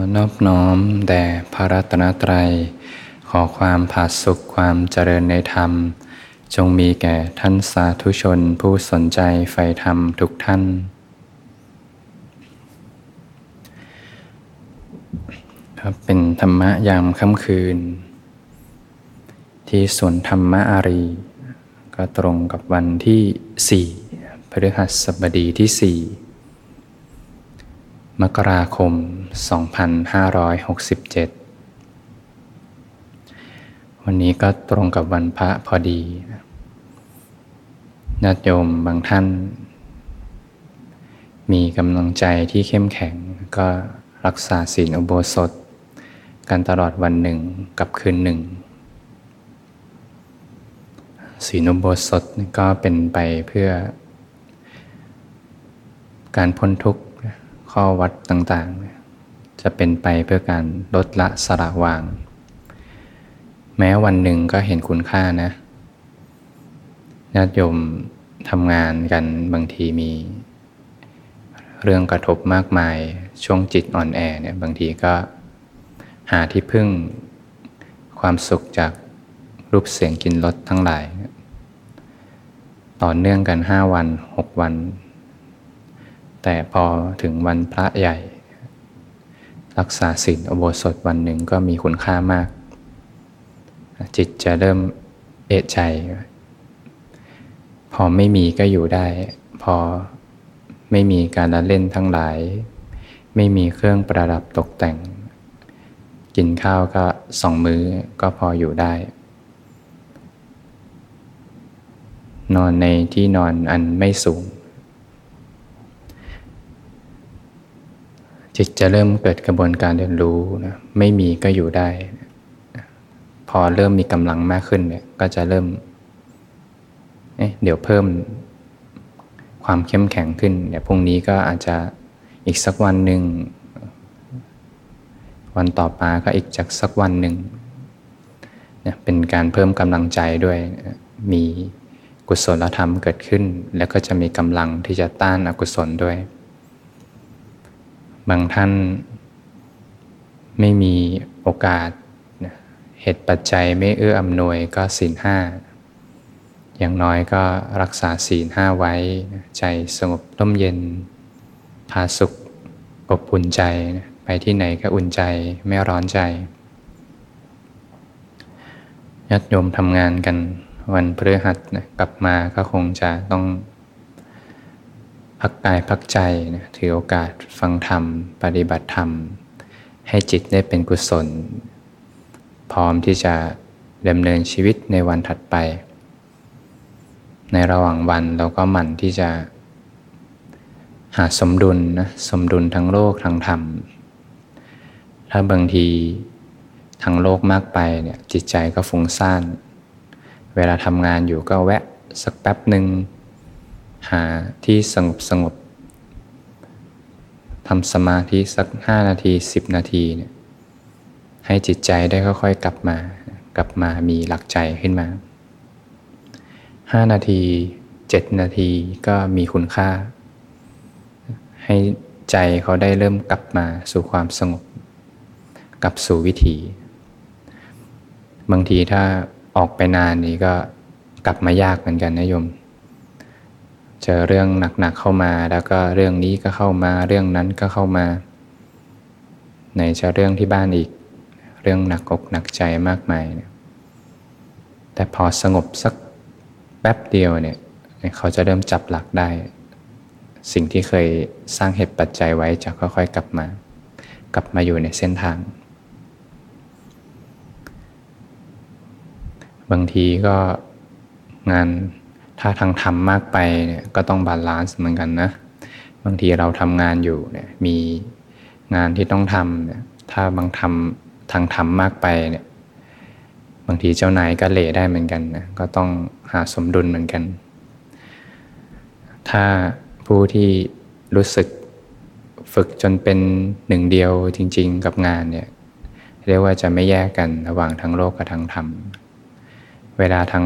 อนอบน้อมแด่พระรัตนตรัย ขอความผาสุขความเจริญในธรรม จงมีแก่ท่านสาธุชนผู้สนใจใฝ่ธรรมทุกท่าน ครับเป็นธรรมะยามค่ำคืน ที่สวนธรรมะอารี ก็ตรงกับวันที่4พฤหัสบดีที่4 มกราคม 2567 วันนี้ก็ตรงกับวันพระพอดีญาติโยมบางท่าน มีกำลังใจที่เข้มแข็งก็รักษาศีลอุโบสถ กันตลอดวันหนึ่งกับคืนหนึ่งศีลอุโบสถก็เป็นไปเพื่อการพ้นทุกข์ ข้อวัดต่างๆ จะเป็นไปเพื่อการลดละสละวาง แม้วันหนึ่งก็เห็นคุณค่านะญาติโยมทำงานกันบางทีมี เรื่องกระทบมากมายช่วงจิตอ่อนแอเนี่ยบางทีก็หาที่พึ่งความสุขจากรูปเสียงกินรสทั้งหลาย ต่อเนื่องกันห้าวันหกวัน แต่พอถึงวันพระใหญ่ รักษาศีลอโบสถวันหนึ่งก็มีคุณค่ามาก จิตจะเริ่มเอะใจ พอไม่มีก็อยู่ได้ พอไม่มีการละเล่นทั้งหลาย ไม่มีเครื่องประดับตกแต่ง กินข้าวก็สองมื้อก็พออยู่ได้ นอนในที่นอนอันไม่สูง จิตจะเริ่มเกิดกระบวนการเรียนรู้นะไม่มีก็อยู่ได้ พอเริ่มมีกำลังมากขึ้นเนี่ยก็จะเริ่มเเดี๋ยวเพิ่มความเข้มแข็งขึ้นเดี๋ยวพรุ่งนี้ก็อาจจะอีกสักวันหนึ่ง วันต่อมาก็อีกจากสักวันหนึ่งเนี่ยเป็นการเพิ่มกำลังใจด้วย มีกุศลธรรมเกิดขึ้น แล้วก็จะมีกำลังที่จะต้านอกุศลด้วย บางท่านไม่มีโอกาส เหตุปัจจัยไม่เอื้ออำนวยก็ศีลห้า อย่างน้อยก็รักษาศีลห้าไว้ ใจสงบร่มเย็น พาสุขอบอุ่นใจ ไปที่ไหนก็อุ่นใจไม่ร้อนใจญาติโยมทำงานกันวันพฤหัสกลับมาก็คงจะต้อง พักกายพักใจนะถือโอกาสฟังธรรม ปฏิบัติธรรม ให้จิตได้เป็นกุศล พร้อมที่จะดำเนินชีวิตในวันถัดไป ในระหว่างวันเราก็หมั่นที่จะ หาสมดุลนะสมดุลทั้งโลกทั้งธรรม ถ้าบางทีทั้งโลกมากไปเนี่ยจิตใจก็ฟุ้งซ่าน เวลาทำงานอยู่ก็แวะสักแป๊บหนึ่ง หาที่สงบสงบทำสมาธิสักห้านาทีสิบนาทีเนี่ยให้จิตใจได้ค่อยๆ กลับมา กลับมามีหลักใจขึ้นมาห้านาทีเจ็ดนาทีก็มีคุณค่า ให้ใจเขาได้เริ่มกลับมาสู่ความสงบ กลับสู่วิถี บางทีถ้าออกไปนานนี้ก็กลับมายากเหมือนกันนะโยม เจอเรื่องหนักๆเข้ามา แล้วก็เรื่องนี้ก็เข้ามา เรื่องนั้นก็เข้ามาไหนจะเรื่องที่บ้านอีก เรื่องหนักอกหนักใจมากมายเนี่ยแต่พอสงบสักแป๊บเดียวเนี่ยเขาจะเริ่มจับหลักได้ สิ่งที่เคยสร้างเหตุปัจจัยไว้จะค่อยๆกลับมา กลับมาอยู่ในเส้นทาง บางทีก็งาน ถ้าทางทำมากไปเนี่ยก็ต้องบาลานซ์เหมือนกันนะ บางทีเราทำงานอยู่เนี่ยมีงานที่ต้องทำเนี่ยถ้าบางทำทางทำมากไปเนี่ยบางทีเจ้านายก็เละได้เหมือนกันนะก็ต้องหาสมดุลเหมือนกัน ถ้าผู้ที่รู้สึกฝึกจนเป็นหนึ่งเดียวจริง ๆ กับงานเนี่ยเรียกว่าจะไม่แยกกันระหว่างทั้งโลกกับทั้งธรรม เวลาทาง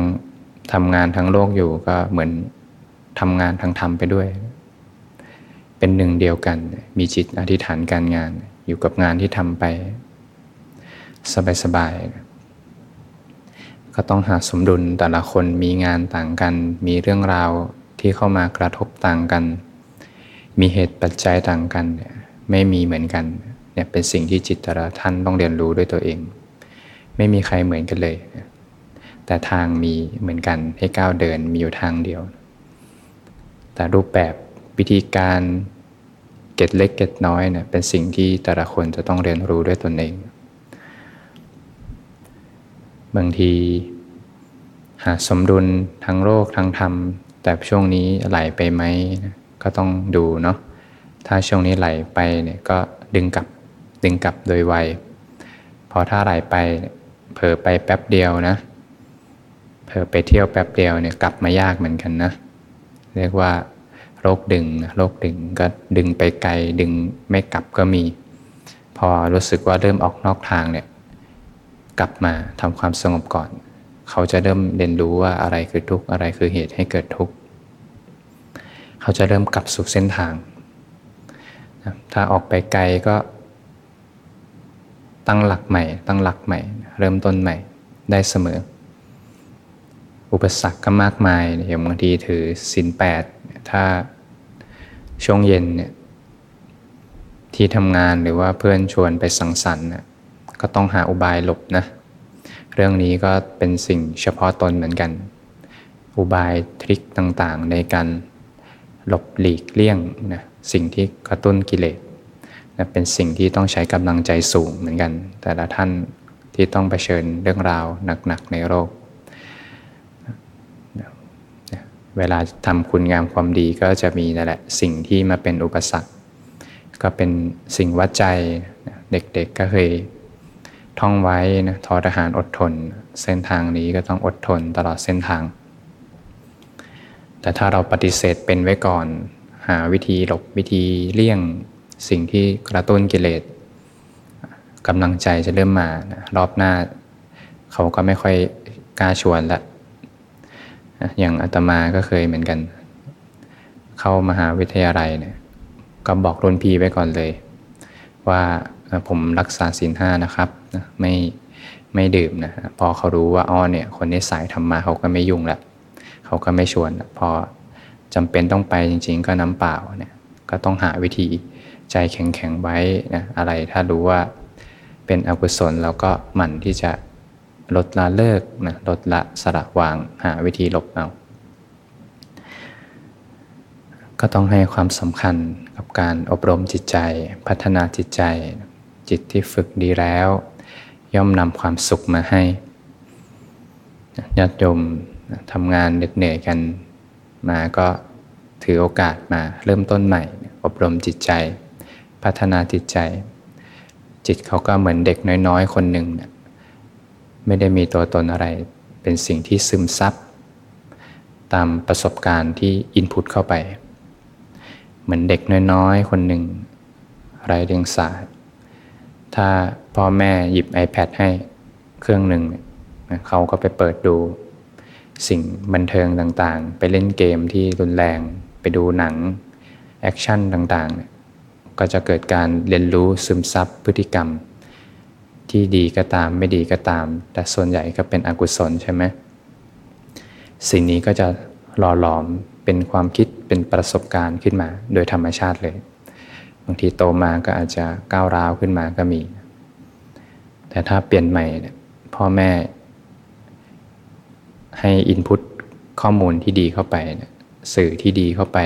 ทำงานทั้งโลกอยู่ก็เหมือนทำงานทั้งธรรมไปด้วย เป็นหนึ่งเดียวกัน มีจิตอธิษฐานการงาน อยู่กับงานที่ทำไป สบายๆ ก็ต้องหาสมดุลแต่ละคนมีงานต่างกัน มีเรื่องราวที่เข้ามากระทบต่างกัน มีเหตุปัจจัยต่างกัน ไม่มีเหมือนกัน เนี่ยเป็นสิ่งที่จิตแต่ละท่านต้องเรียนรู้ด้วยตัวเอง ไม่มีใครเหมือนกันเลย แต่ทางมีเหมือนกันให้ก้าวเดินมีอยู่ทางเดียว แต่รูปแบบวิธีการเก็ดเล็กเก็ดน้อยเนี่ยเป็นสิ่งที่แต่ละคนจะต้องเรียนรู้ด้วยตนเอง บางทีหาสมดุลทั้งโลกทั้งธรรม แต่ช่วงนี้ไหลไปไหมก็ต้องดูเนาะถ้าช่วงนี้ไหลไปเนี่ยก็ดึงกลับดึงกลับโดยไวพอถ้าไหลไปเผลอไปแป๊บเดียวนะ เผอไปเที่ยวแป๊บเดียวเนี่ยกลับมายากเหมือนกันนะ เรียกว่าโรคดึงโรคดึงก็ดึงไปไกลดึงไม่กลับก็มี พอรู้สึกว่าเริ่มออกนอกทางเนี่ยกลับมาทำความสงบก่อน เขาจะเริ่มเรียนรู้ว่าอะไรคือทุกข์อะไรคือเหตุให้เกิดทุกข์เขาจะเริ่มกลับสู่เส้นทางถ้าออกไปไกลก็ ตั้งหลักใหม่ ตั้งหลักใหม่ เริ่มต้นใหม่ได้เสมอ อุปสรรคก็มากมายอย่างบางทีถือสินแปดถ้าช่วงเย็นเนี่ยที่ทำงานหรือว่าเพื่อนชวนไปสังสรรค์ก็ต้องหาอุบายหลบนะ เรื่องนี้ก็เป็นสิ่งเฉพาะตนเหมือนกัน อุบายทริคต่างๆ ในการหลบหลีกเลี่ยงนะสิ่งที่กระตุ้นกิเลสนะเป็นสิ่งที่ต้องใช้กำลังใจสูงเหมือนกัน แต่ละท่านที่ต้องเผชิญเรื่องราวหนักๆในโลก เวลาทำคุณงามความดีก็จะมีนั่นแหละสิ่งที่มาเป็นอุปสรรค ก็เป็นสิ่งวัดใจเด็กๆก็เคยท่องไว้นะทอทหารอดทน เส้นทางนี้ก็ต้องอดทนตลอดเส้นทาง แต่ถ้าเราปฏิเสธเป็นไว้ก่อน หาวิธีหลบวิธีเลี่ยงสิ่งที่กระตุ้นกิเลสกำลังใจจะเริ่มมานะรอบหน้า เขาก็ไม่ค่อยกล้าชวนละ อย่างอาตมาก็เคยเหมือนกัน เข้ามหาวิทยาลัยเนี่ยก็บอกรุ่นพี่ไว้ก่อนเลย ว่าผมรักษาศีลห้านะครับไม่ไม่ดื่มนะพอเขารู้ว่าอ้อเนี่ยคนนี้สายธรรมะเขาก็ไม่ยุ่งละเขาก็ไม่ชวนพอจำเป็นต้องไปจริง ๆ ก็น้ำเปล่าเนี่ยก็ต้องหาวิธีใจแข็งๆไว้นะอะไรถ้ารู้ว่าเป็นอกุศลเราก็หมั่นที่จะ ลดละเลิกนะลดละสละวางหาวิธีหลบเอา ก็ต้องให้ความสำคัญกับการอบรมจิตใจ พัฒนาจิตใจ จิตที่ฝึกดีแล้ว ย่อมนำความสุขมาให้ญาติโยมทำงานเหนื่อยกันมาก็ถือโอกาสมาเริ่มต้นใหม่ อบรมจิตใจ พัฒนาจิตใจ จิตเขาก็เหมือนเด็กน้อยๆ คนหนึ่งน ไม่ได้มีตัวตนอะไร เป็นสิ่งที่ซึมซับ ตามประสบการณ์ที่ input เข้าไป เหมือนเด็กน้อยๆ คนหนึ่งไร้เดียงสาถ้าพ่อแม่หยิบ iPad ให้เครื่องหนึ่งเขาก็ไปเปิดดู สิ่งบันเทิงต่างๆ ไปเล่นเกมที่รุนแรง ไปดูหนัง action ต่างๆ ก็จะเกิดการเรียนรู้ซึมซับพฤติกรรม ที่ดีก็ตามไม่ดีก็ตาม แต่ส่วนใหญ่ก็เป็นอกุศลใช่ไหมสิ่งนี้ก็จะหล่อหลอมเป็นความคิดเป็นประสบการณ์ขึ้นมา โดยธรรมชาติเลย บางทีโตมาก็อาจจะก้าวร้าวขึ้นมาก็มี แต่ถ้าเปลี่ยนใหม่พ่อแม่ให้อินพุตข้อมูลที่ดีเข้าไปสื่อที่ดีเข้าไป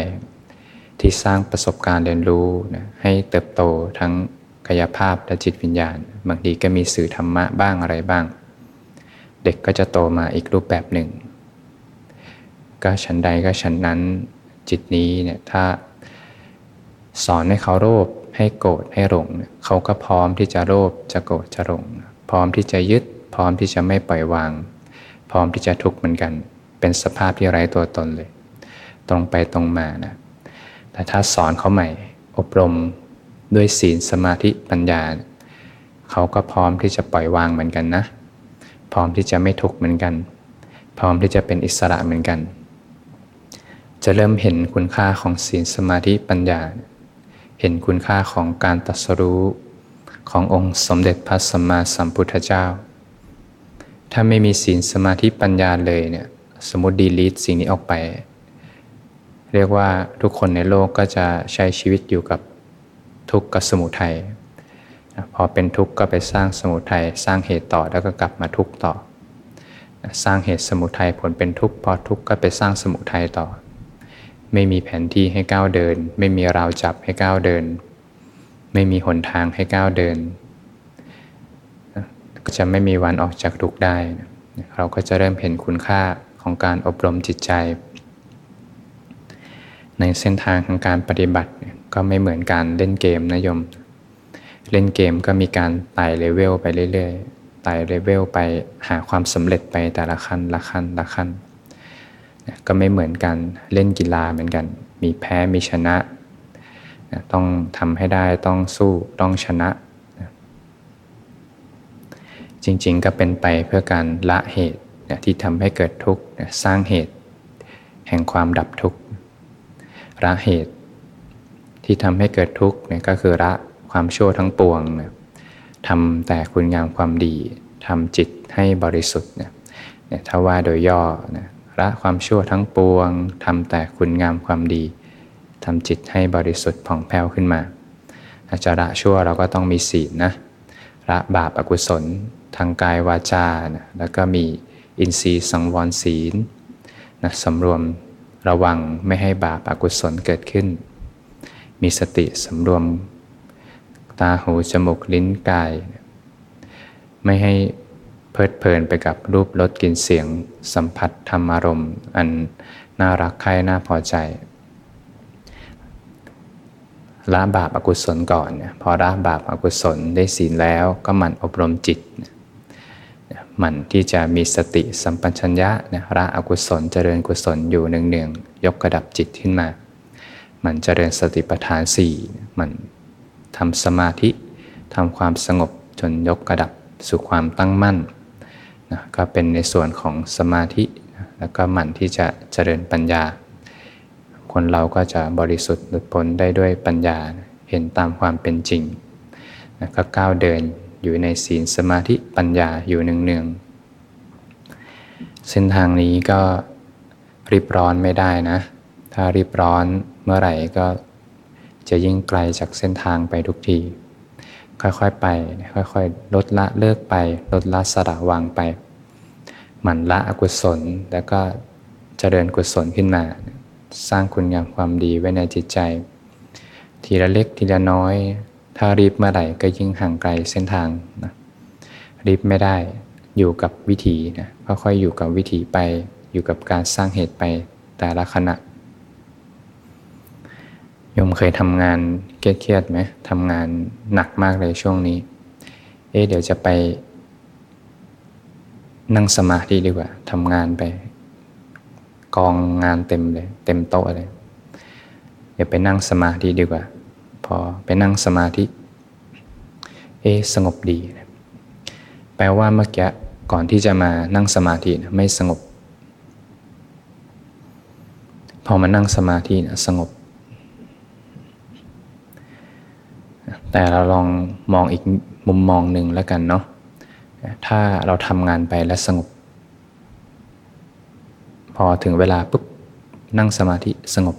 ที่สร้างประสบการณ์เรียนรู้นะให้เติบโตทั้ง กายภาพและจิตวิญญาณ บางทีก็มีสื่อธรรมะบ้างอะไรบ้าง เด็กก็จะโตมาอีกรูปแบบหนึ่ง ก็ฉันใดก็ฉันนั้น จิตนี้เนี่ยถ้าสอนให้เขาโลภให้โกรธให้หลงเขาก็พร้อมที่จะโลภจะโกรธจะหลงพร้อมที่จะยึด พร้อมที่จะไม่ปล่อยวาง พร้อมที่จะทุกข์เหมือนกัน เป็นสภาพที่ไร้ตัวตนเลย ตรงไปตรงมานะแต่ถ้าสอนเขาใหม่ อบรม ด้วยศีลสมาธิปัญญา เขาก็พร้อมที่จะปล่อยวางเหมือนกันนะ พร้อมที่จะไม่ทุกข์เหมือนกัน พร้อมที่จะเป็นอิสระเหมือนกัน จะเริ่มเห็นคุณค่าของศีลสมาธิปัญญา เห็นคุณค่าของการตัสรู้ขององค์สมเด็จพระสัมมาสัมพุทธเจ้า ถ้าไม่มีศีลสมาธิปัญญาเลยเนี่ย สมมติดีลิทสิ่งนี้ออกไป เรียกว่าทุกคนในโลกก็จะใช้ชีวิตอยู่กับ ทุกข์กับสมุทัยพอเป็นทุกข์ก็ไปสร้างสมุทัยสร้างเหตุต่อแล้วก็กลับมาทุกข์ต่อ สร้างเหตุสมุทัยผลเป็นทุกข์พอทุกข์ก็ไปสร้างสมุทัยต่อ ไม่มีแผนที่ให้ก้าวเดิน ไม่มีราวจับให้ก้าวเดิน ไม่มีหนทางให้ก้าวเดินก็จะไม่มีวันออกจากทุกข์ได้ เราก็จะเริ่มเห็นคุณค่าของการอบรมจิตใจ ในเส้นทางของการปฏิบัติ ก็ไม่เหมือนการเล่นเกมนะโยม เล่นเกมก็มีการไต่เลเวลไปเรื่อยๆไต่เลเวลไปหาความสำเร็จไปแต่ละขั้นละขั้นละขั้น ก็ไม่เหมือนกันเล่นกีฬาเหมือนกัน มีแพ้มีชนะ ต้องทำให้ได้ต้องสู้ต้องชนะ จริงๆก็เป็นไปเพื่อการละเหตุที่ทำให้เกิดทุกข์สร้างเหตุ แห่งความดับทุกข์ละเหตุ ที่ทำให้เกิดทุกข์เนี่ยก็คือละความชั่วทั้งปวงนะทำแต่คุณงามความดีทำจิตให้บริสุทธิ์เนี่ยถ้าว่าโดยย่อนะละความชั่วทั้งปวงทำแต่คุณงามความดีทำจิตให้บริสุทธิ์ผ่องแผ้วขึ้นมาถ้าจะละชั่วเราก็ต้องมีศีลนะละบาปอกุศลทางกายวาจานะแล้วก็มีอินทรีย์สังวรศีลนะสำรวมระวังไม่ให้บาปอากุศลเกิดขึ้น มีสติสำรวมตาหูจมูกลิ้นกาย ไม่ให้เพลิดเพลินไปกับรูปรสกลิ่นเสียง สัมผัสธรรมารมณ์ อันน่ารักใคร่น่าพอใจละบาปอากุศลก่อน พอละบาปอากุศลได้ศีลแล้วก็มันอบรมจิตมันที่จะมีสติสัมปชัญญะนะละอกุศลเจริญกุศลอยู่เนืองๆยกกระดับจิตขึ้นมา มันเจริญสติปัฏฐานสี่มันทำสมาธิทำความสงบจนยกกระดับสู่ความตั้งมั่นนะก็เป็นในส่วนของสมาธินะแล้วก็หมั่นที่จะเจริญปัญญา คนเราก็จะบริสุทธิ์หลุดพ้นได้ด้วยปัญญาเห็นตามความเป็นจริงนะก็ก้าวเดินอยู่ในศีลสมาธิปัญญาอยู่เนืองๆเส้นทางนี้ก็รีบร้อนไม่ได้นะ ถ้ารีบร้อนเมื่อไหร่ก็จะยิ่งไกลจากเส้นทางไปทุกที ค่อยๆไป ค่อยๆ ลดละเลิกไป ลดละสระวางไป หมั่นละอกุศล แล้วก็เจริญกุศลขึ้นมา สร้างคุณงามความดีไว้ในจิตใจ ทีละเล็กทีละน้อย ถ้ารีบเมื่อไหร่ก็ยิ่งห่างไกลเส้นทางนะรีบไม่ได้อยู่กับวิถีนะค่อยๆอยู่กับวิถีไป อยู่กับการสร้างเหตุไปแต่ละขณะ โยมเคยทำงานเครียดๆไหมทำงานหนักมากเลยช่วงนี้ เอ๊ะเดี๋ยวจะไป นั่งสมาธิดีกว่าทำงานไป กองงานเต็มเลย เต็มโต๊ะเลย เดี๋ยวไปนั่งสมาธิดีกว่า พอไปนั่งสมาธิ เอ๊สงบดี แปลว่าเมื่อกี้ก่อนที่จะมานั่งสมาธิไม่สงบ พอมานั่งสมาธิสงบ แต่เราลองมองอีกมุมมองหนึ่งแล้วกันเนาะถ้าเราทำงานไปแล้วสงบ พอถึงเวลาปุ๊บนั่งสมาธิสงบ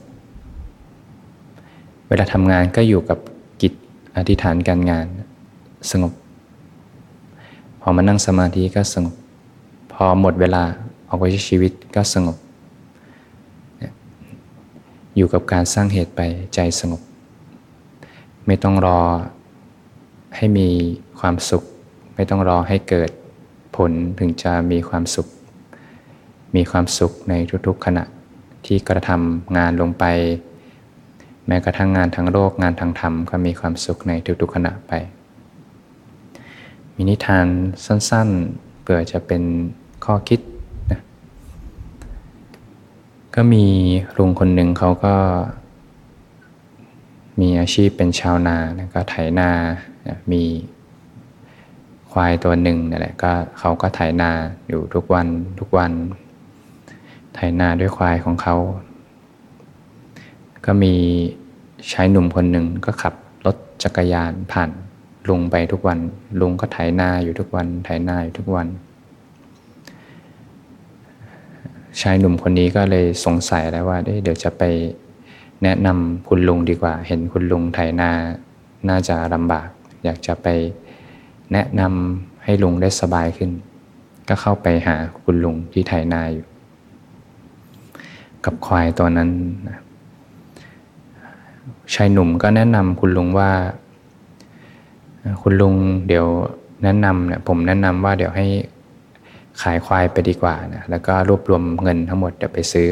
เวลาทำงานก็อยู่กับกิจอธิษฐานการงานสงบ พอมานั่งสมาธิก็สงบ พอหมดเวลาออกไปใช้ชีวิตก็สงบ อยู่กับการสร้างเหตุไปใจสงบ ไม่ต้องรอให้มีความสุข ไม่ต้องรอให้เกิดผลถึงจะมีความสุข มีความสุขในทุกๆขณะที่กระทำงานลงไป แม้กระทั่งงานทางโลกงานทางธรรมก็มีความสุขในทุกๆขณะไป มีนิทานสั้นๆเผื่อจะเป็นข้อคิดนะก็มีลุงคนหนึ่งเขาก็ มีอาชีพเป็นชาวนาก็ไถนามีควายตัวหนึ่งนั่นแหละก็เขาก็ไถนาอยู่ทุกวันทุกวัน ไถนาด้วยควายของเขา ก็มีชายหนุ่มคนหนึ่งก็ขับรถจักรยานผ่านลุงไปทุกวัน ลุงก็ไถนาอยู่ทุกวัน ไถนาอยู่ทุกวัน ชายหนุ่มคนนี้ก็เลยสงสัยแล้วว่าเดี๋ยวจะไป แนะนำคุณลุงดีกว่า เห็นคุณลุงไถนา น่าจะลำบาก อยากจะไปแนะนำให้ลุงได้สบายขึ้น ก็เข้าไปหาคุณลุงที่ไถนาอยู่ กับควายตัวนั้นชายหนุ่มก็แนะนำคุณลุงว่า คุณลุงเดี๋ยวแนะนำเนี่ยผมแนะนำว่าเดี๋ยวให้ขายควายไปดีกว่านะแล้วก็รวบรวมเงินทั้งหมดเดี๋ยวไปซื้อ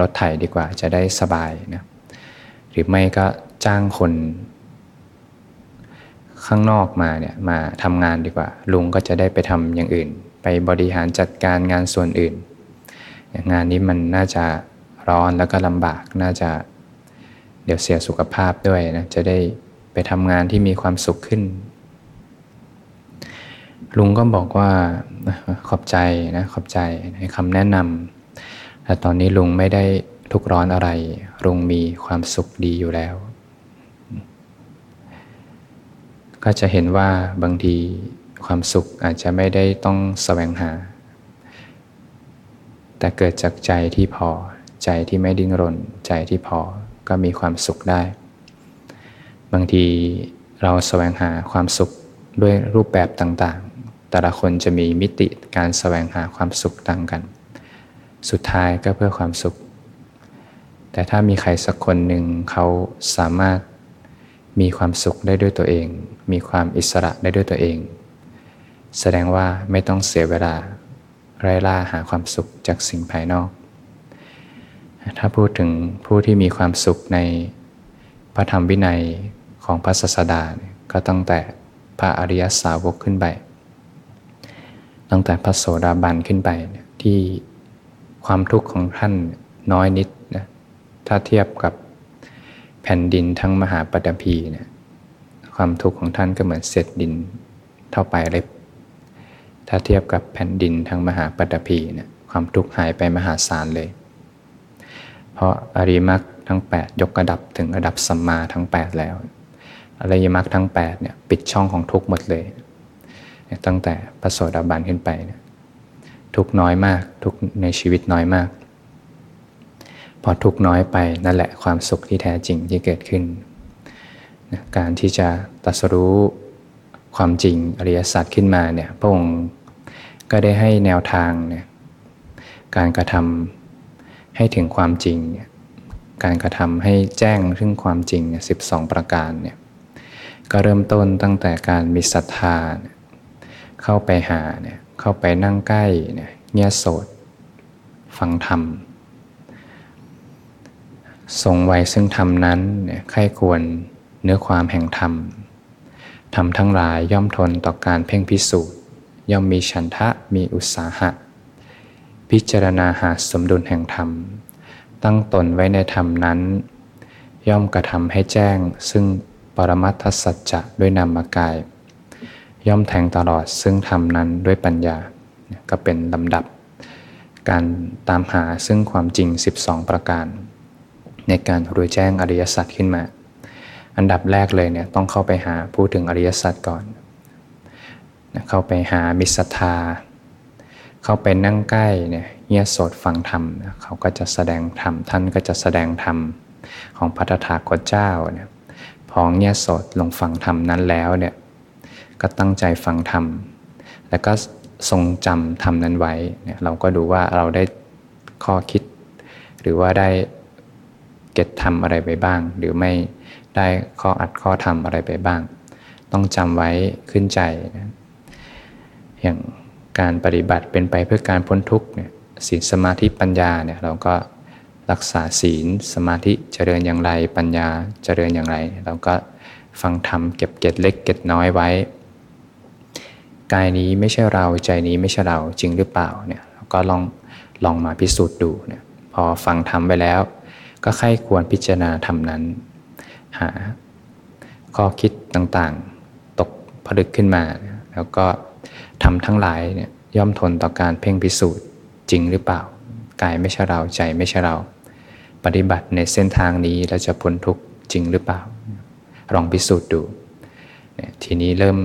รถไถดีกว่าจะได้สบายนะ หรือไม่ก็จ้างคน ข้างนอกมาเนี่ยมาทำงานดีกว่า ลุงก็จะได้ไปทำอย่างอื่น ไปบริหารจัดการงานส่วนอื่น งานนี้มันน่าจะร้อนแล้วก็ลำบากน่าจะ เดี๋ยวเสียสุขภาพด้วยนะจะได้ไปทำงานที่มีความสุขขึ้น ลุงก็บอกว่าขอบใจนะขอบใจในคำแนะนำแต่ตอนนี้ลุงไม่ได้ ทุกร้อนอะไรลุงมีความสุขดีอยู่แล้ว ก็จะเห็นว่าบางทีความสุขอาจจะไม่ได้ต้องแสวงหา แต่เกิดจากใจที่พอ ใจที่ไม่ดิ้นรน ใจที่พอก็มีความสุขได้ บางทีเราแสวงหาความสุขด้วยรูปแบบต่างๆ แต่ละคนจะมีมิติการแสวงหาความสุขต่างกัน สุดท้ายก็เพื่อความสุข แต่ถ้ามีใครสักคนหนึ่งเขาสามารถมีความสุขได้ด้วยตัวเอง มีความอิสระได้ด้วยตัวเอง แสดงว่าไม่ต้องเสียเวลา ไร้ล่าหาความสุขจากสิ่งภายนอก ถ้าพูดถึงผู้ที่มีความสุขในพระธรรมวินัยของพระศาสดาก็ตั้งแต่พระอริยสาวกขึ้นไป ตั้งแต่พระโสดาบันขึ้นไปที่ความทุกข์ของท่านน้อยนิด ถ้าเทียบกับแผ่นดินทั้งมหาปฐพีเนี่ยความทุกข์ของท่านก็เหมือนเศษดินเท่าปลายเล็บ ถ้าเทียบกับแผ่นดินทั้งมหาปฐพีเนี่ยความทุกข์หายไปมหาศาลเลย เพราะอริมักทั้ง 8 ยกระดับถึงระดับสัมมาทั้ง 8 แล้วอริยมรรคทั้ง8เนี่ยปิดช่องของทุกหมดเลย ตั้งแต่พระโสดาบันขึ้นไปนทุกน้อยมากทุกในชีวิตน้อยมาก พอทุกน้อยไปนั่นแหละความสุขที่แท้จริงที่เกิดขึ้นการที่จะตัสรู้ความจริงอริยสัจขึ้นมาเนี่ยพระองค์ก็ได้ให้แนวทางเนี่ยการกระทำให้ถึงความจริงเนี่ยการกระทำให้แจ้งถึงความจริงเนี่ยสิบสองประการเนี่ยก็เริ่มต้นตั้งแต่การมีศรัทธาเข้าไปหาเนี่ยเข้าไปนั่งใกล้เนี่ยเงียโสดฟังธรรม ทรงไว้ซึ่งธรรมนั้นเนี่ยใครควรเนื้อความแห่งธรรมธรรมทั้งหลายย่อมทนต่อการเพ่งพิสูจน์ ย่อมมีฉันทะมีอุตสาหะ พิจารณาหาสมดุลแห่งธรรม ตั้งตนไว้ในธรรมนั้น ย่อมกระทำให้แจ้งซึ่งปรมัตถสัจจะด้วยนามกาย ย่อมแทงตลอดซึ่งธรรมนั้นด้วยปัญญาก็เป็นลำดับ การตามหาซึ่งความจริง 12 ประการ ในการรู้แจ้งอริยสัจขึ้นมา อันดับแรกเลยเนี่ยต้องเข้าไปหาพูดถึงอริยสัจก่อน เข้าไปหามิสทา เข้าไปนั่งใกล้เนี่ยเงียสดฟังธรรม เขาก็จะแสดงธรรม ท่านก็จะแสดงธรรมของพระธาคตเจ้าเนี่ยพอเงียสดลงฟังธรรมนั้นแล้วเนี่ยก็ตั้งใจฟังธรรม แล้วก็ทรงจำธรรมนั้นไว้เนี่ยเราก็ดูว่าเราได้ข้อคิด หรือว่าได้ เก็ตทำอะไรไปบ้าง หรือไม่ได้ข้ออัดข้อทำอะไรไปบ้าง ต้องจำไว้ขึ้นใจนะอย่างการปฏิบัติเป็นไปเพื่อการพ้นทุกข์เนี่ยศีลสมาธิปัญญาเนี่ยเราก็รักษาศีลสมาธิเจริญอย่างไรปัญญาเจริญอย่างไร เราก็ฟังธรรมเก็บเก็ดเล็กเก็ดน้อยไว้ กายนี้ไม่ใช่เราใจนี้ไม่ใช่เราจริงหรือเปล่าเนี่ยเราก็ลองลองมาพิสูจน์ดูเนี่ยพอฟังธรรมไปแล้ว ก็ใครควรพิจารณาธรรมนั้น หาข้อคิดต่างๆ ตกผลึกขึ้นมา แล้วก็ทำทั้งหลายเนี่ยย่อมทนต่อการเพ่งพิสูจน์จริงหรือเปล่ากายไม่ใช่เราใจไม่ใช่เรา ปฏิบัติในเส้นทางนี้เราจะพ้นทุกข์จริงหรือเปล่า ลองพิสูจน์ดู ทีนี้เริ่ม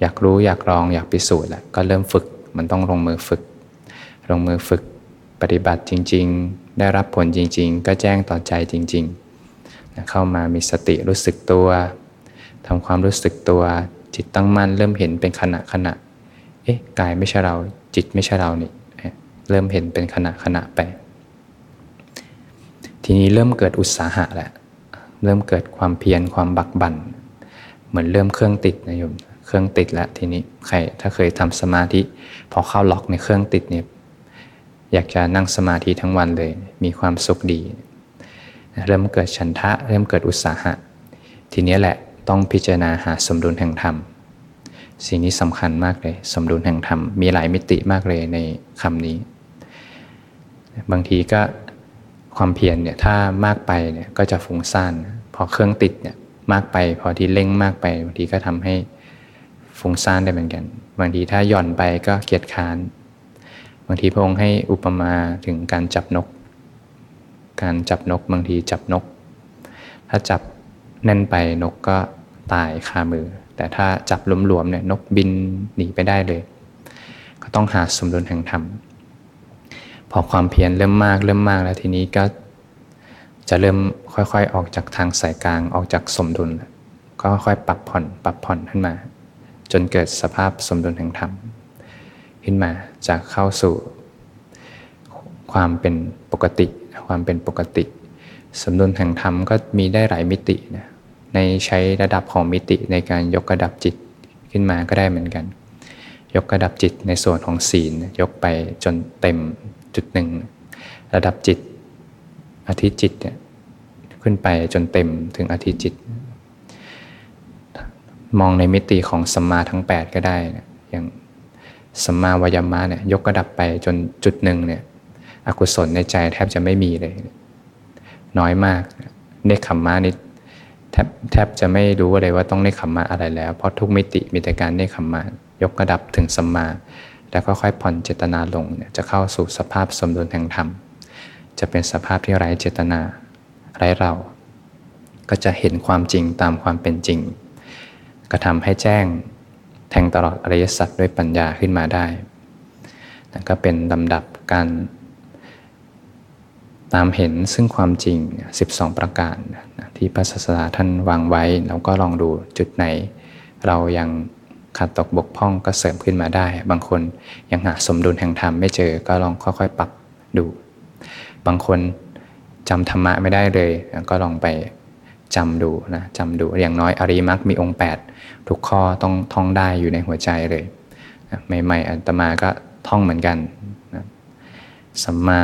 อยากรู้อยากลองอยากพิสูจน์แล้วก็เริ่มฝึกมันต้องลงมือฝึก ลงมือฝึก ปฏิบัติจริง ๆ ได้รับผลจริง ๆ ก็แจ้งต่อใจจริงๆ เข้ามามีสติรู้สึกตัวทำความรู้สึกตัว จิตตั้งมั่นเริ่มเห็นเป็นขณะขณะเอ๊ะกายไม่ใช่เราจิตไม่ใช่เรานี่เริ่มเห็นเป็นขณะขณะไป ทีนี้เริ่มเกิดอุตสาหะแหละเริ่มเกิดความเพียรความบักบัน่นเหมือนเริ่มเครื่องติดนะโยมเครื่องติดแล้วทีนี้ใครถ้าเคยทำสมาธิพอเข้าล็อกในเครื่องติดเนี่ย อยากจะนั่งสมาธิทั้งวันเลย มีความสุขดี เริ่มเกิดฉันทะ เริ่มเกิดอุตสาหะ ทีนี้แหละต้องพิจารณาหาสมดุลแห่งธรรม สิ่งนี้สำคัญมากเลย สมดุลแห่งธรรม มีหลายมิติมากเลยในคำนี้ บางทีก็ความเพียรเนี่ยถ้ามากไปเนี่ยก็จะฟุ้งซ่านพอเครื่องติดเนี่ยมากไป พอที่เร่งมากไปบางทีก็ทำให้ฟุ้งซ่านได้เหมือนกัน บางทีถ้าหย่อนไปก็เกียจค้านางทีพระองค์ให้อุปมาถึงการจับนก การจับนกบางทีจับนก ถ้าจับแน่นไปนกก็ตายคามือ แต่ถ้าจับหลวมๆเนี่ยนกบินหนีไปได้เลย ก็ต้องหาสมดุลแห่งธรรมพอความเพียรเริ่มมากเริ่มมากแล้วทีนี้ก็จะเริ่มค่อยๆ ออกจากทางสายกลางออกจากสมดุล ก็ค่อยปรับผ่อนปรับผ่อนขึ้นมา จนเกิดสภาพสมดุลแห่งธรรม ขึ้นมาจากเข้าสู่ ความเป็นปกติ ความเป็นปกติ สมดุลแห่งธรรมก็มีได้หลายมิตินะในใช้ระดับของมิติในการยกระดับจิตขึ้นมาก็ได้เหมือนกัน ยกระดับจิตในส่วนของศีลยกไปจนเต็มจุดหนึ่ง ระดับจิตอธิจิตเนี่ยขึ้นไปจนเต็มถึงอธิจิต มองในมิติของสัมมาทั้ง 8 ก็ได้นะอย่าง สัมมาวายามะเนี่ยยกระดับไปจนจุดหนึ่งเนี่ยอกุศลในใจแทบจะไม่มีเลย น้อยมากเนคขมมะนี่แทบแทบจะไม่รู้เลยว่าต้องเนคขมมะอะไรแล้ว เพราะทุกมิติมีแต่การเนคขมมะยกระดับถึงสัมมา แล้วก็ค่อยผ่อนเจตนาลงเนี่ยจะเข้าสู่สภาพสมดุลแห่งธรรม จะเป็นสภาพที่ไร้เจตนาไร้เรา ก็จะเห็นความจริงตามความเป็นจริงก็ทำให้แจ้ง แทงตลอดอริยสัจด้วยปัญญาขึ้นมาได้นั่นก็เป็นลำดับการตามเห็นซึ่งความจริง 12 ประการที่พระศาสดาท่านวางไว้ เราก็ลองดูจุดไหน เรายังขาดตกบกพร่องก็เสริมขึ้นมาได้ บางคนยังหาสมดุลแห่งธรรมไม่เจอก็ลองค่อยๆ ปรับดู บางคนจำธรรมะไม่ได้เลย ก็ลองไป จำดูนะจำดูอย่างน้อยอริมักมีองค์ 8 ทุกข้อต้องท่องได้อยู่ในหัวใจเลยใหม่ๆอัตมาก็ท่องเหมือนกันสัมมา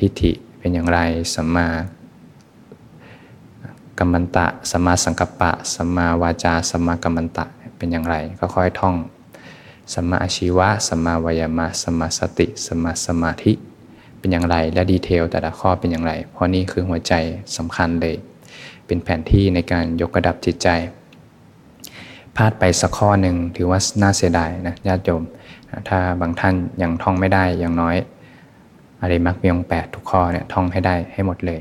ทิฏฐิเป็นอย่างไรสัมมากัมมันตะสัมมาสังกัปปะสัมมาวาจาสัมมากัมมันตะเป็นอย่างไรก็ค่อยท่องสัมมาอาชีวะสัมมาวายามะสัมมาสติสัมมาสมาธิ เป็นอย่างไรและดีเทลแต่ละข้อเป็นอย่างไร เพราะนี่คือหัวใจสำคัญเลย เป็นแผนที่ในการยกระดับจิตใจพลาดไปสักข้อหนึ่งถือว่าน่าเสียดายนะญาติโยมถ้าบางท่านยังท่องไม่ได้อย่างน้อยอริมักมีองแปดทุกข้อเนี่ยท่องให้ได้ให้หมดเลย